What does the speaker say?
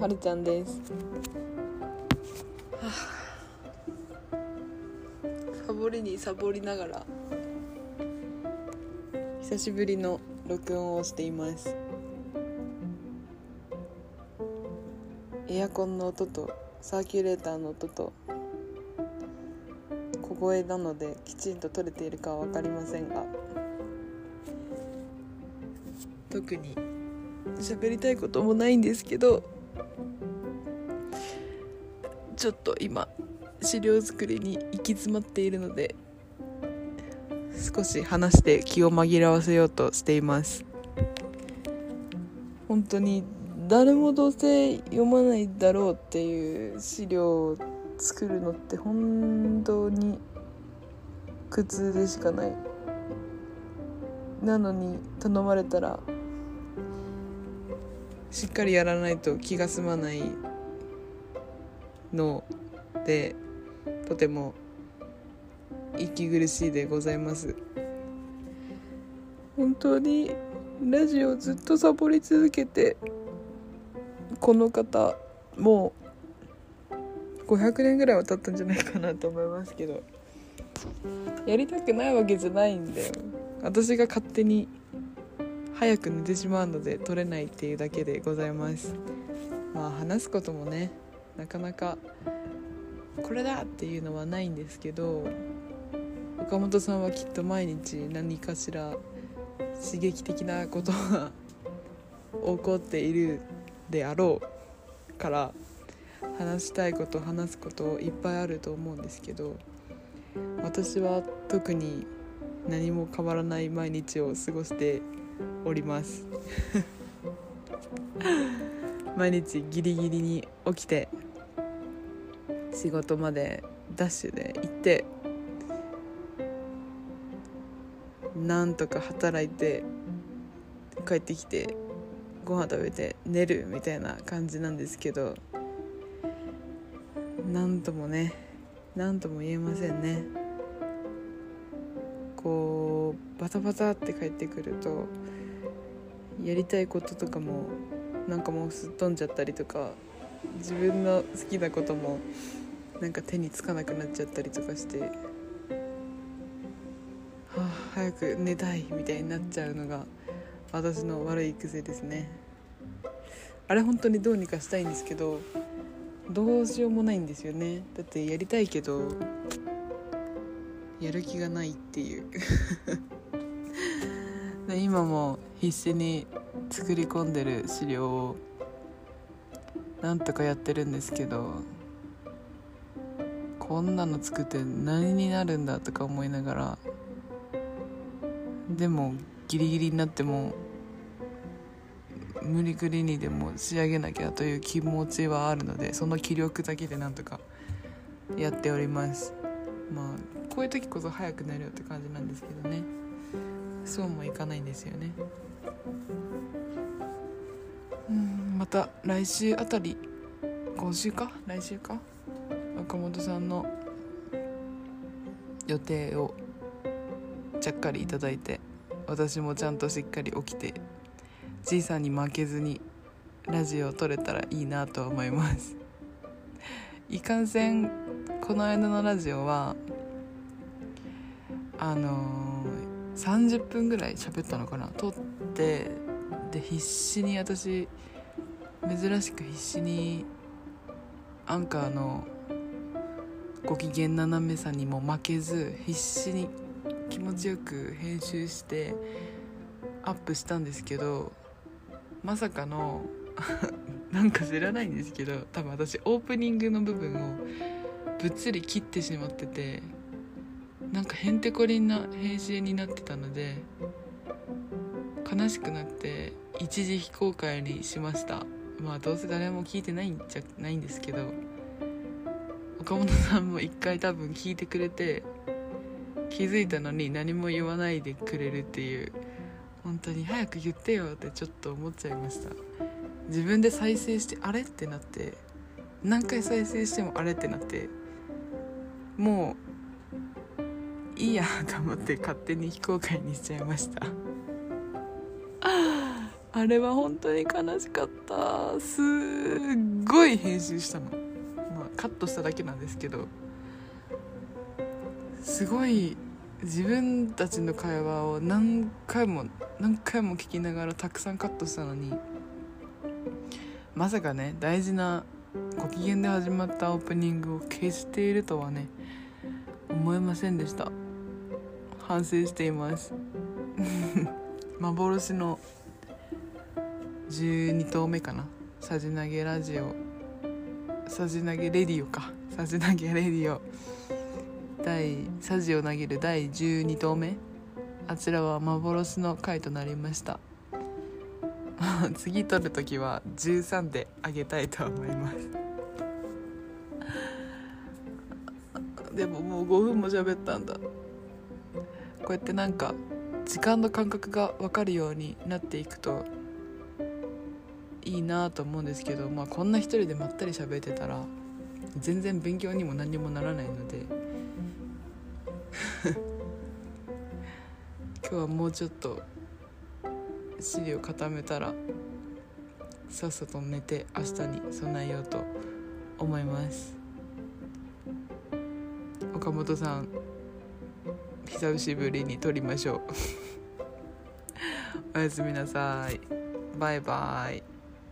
はるちゃんです、はあ、サボりにサボりながら久しぶりの録音をしています。エアコンの音とサーキュレーターの音と小声なのできちんと取れているかは分かりませんが。特に喋りたいこともないんですけど。ちょっと今資料作りに行き詰まっているので少し話して気を紛らわせようとしています。本当に誰もどうせ読まないだろうっていう資料を作るのって本当に苦痛でしかない。なのに頼まれたらしっかりやらないと気が済まない。のでとても息苦しいでございます。本当にラジオずっとサボり続けてこの方もう500年ぐらいは経ったんじゃないかなと思いますけど。やりたくないわけじゃないんだよ。私が勝手に早く寝てしまうので撮れないっていうだけでございます。まあ話すこともねなかなかこれだっていうのはないんですけど岡本さんはきっと毎日何かしら刺激的なことが起こっているであろうから話したいこと話すこといっぱいあると思うんですけど私は特に何も変わらない毎日を過ごしております。毎日ギリギリに起きて仕事までダッシュで行ってなんとか働いて帰ってきてご飯食べて寝るみたいな感じなんですけどなんともね何とも言えませんね。こうバタバタって帰ってくるとやりたいこととかもなんかもうすっ飛んじゃったりとか自分の好きなこともなんか手につかなくなっちゃったりとかして、はあ、早く寝たいみたいになっちゃうのが私の悪い癖ですね。あれ本当にどうにかしたいんですけどどうしようもないんですよね。だってやりたいけどやる気がないっていう。今も必死に作り込んでる資料をなんとかやってるんですけどこんなの作って何になるんだとか思いながらでもギリギリになっても無理くりにでも仕上げなきゃという気持ちはあるのでその気力だけでなんとかやっております。まあこういう時こそ早く寝るよって感じなんですけどね。そうもいかないんですよね。うんまた来週あたり今週か？来週か？岡本さんの予定をちゃっかりいただいて私もちゃんとしっかり起きてじいさんに負けずにラジオを撮れたらいいなとは思います。いかんせんこの間のラジオはあのー、30分ぐらい喋ったのかな？撮ってで必死に私珍しく必死にアンカーのご機嫌斜めさにも負けず必死に気持ちよく編集してアップしたんですけどまさかの なんか知らないんですけど多分私オープニングの部分をぶっつり切ってしまっててなんかへんてこりんな編集になってたので悲しくなって一時非公開にしました。まあどうせ誰も聞いてないんじゃないんですけど。岡本さんも一回多分聞いてくれて気づいたのに何も言わないでくれるっていう本当に早く言ってよってちょっと思っちゃいました。自分で再生してあれってなって何回再生してもあれってなってもういいやと思って勝手に非公開にしちゃいました。あれは本当に悲しかった。すっごい編集したの、カットしただけなんですけどすごい自分たちの会話を何回も何回も聞きながらたくさんカットしたのにまさかね大事なご機嫌で始まったオープニングを消しているとはね思いませんでした。反省しています。幻の12投目かな。さじ投げラジオ。さじ投げレディオか。さじ投げレディオ。第さじを投げる第12投目あちらは幻の回となりました。次撮る時は13であげたいと思います。でももう5分も喋ったんだ。こうやってなんか時間の感覚が分かるようになっていくといいなと思うんですけど、まあ、こんな一人でまったり喋ってたら全然勉強にも何にもならないので 今日はもうちょっと尻を固めたらさっさと寝て明日に備えようと思います。岡本さん久しぶりに撮りましょう。おやすみなさい。バイバイ。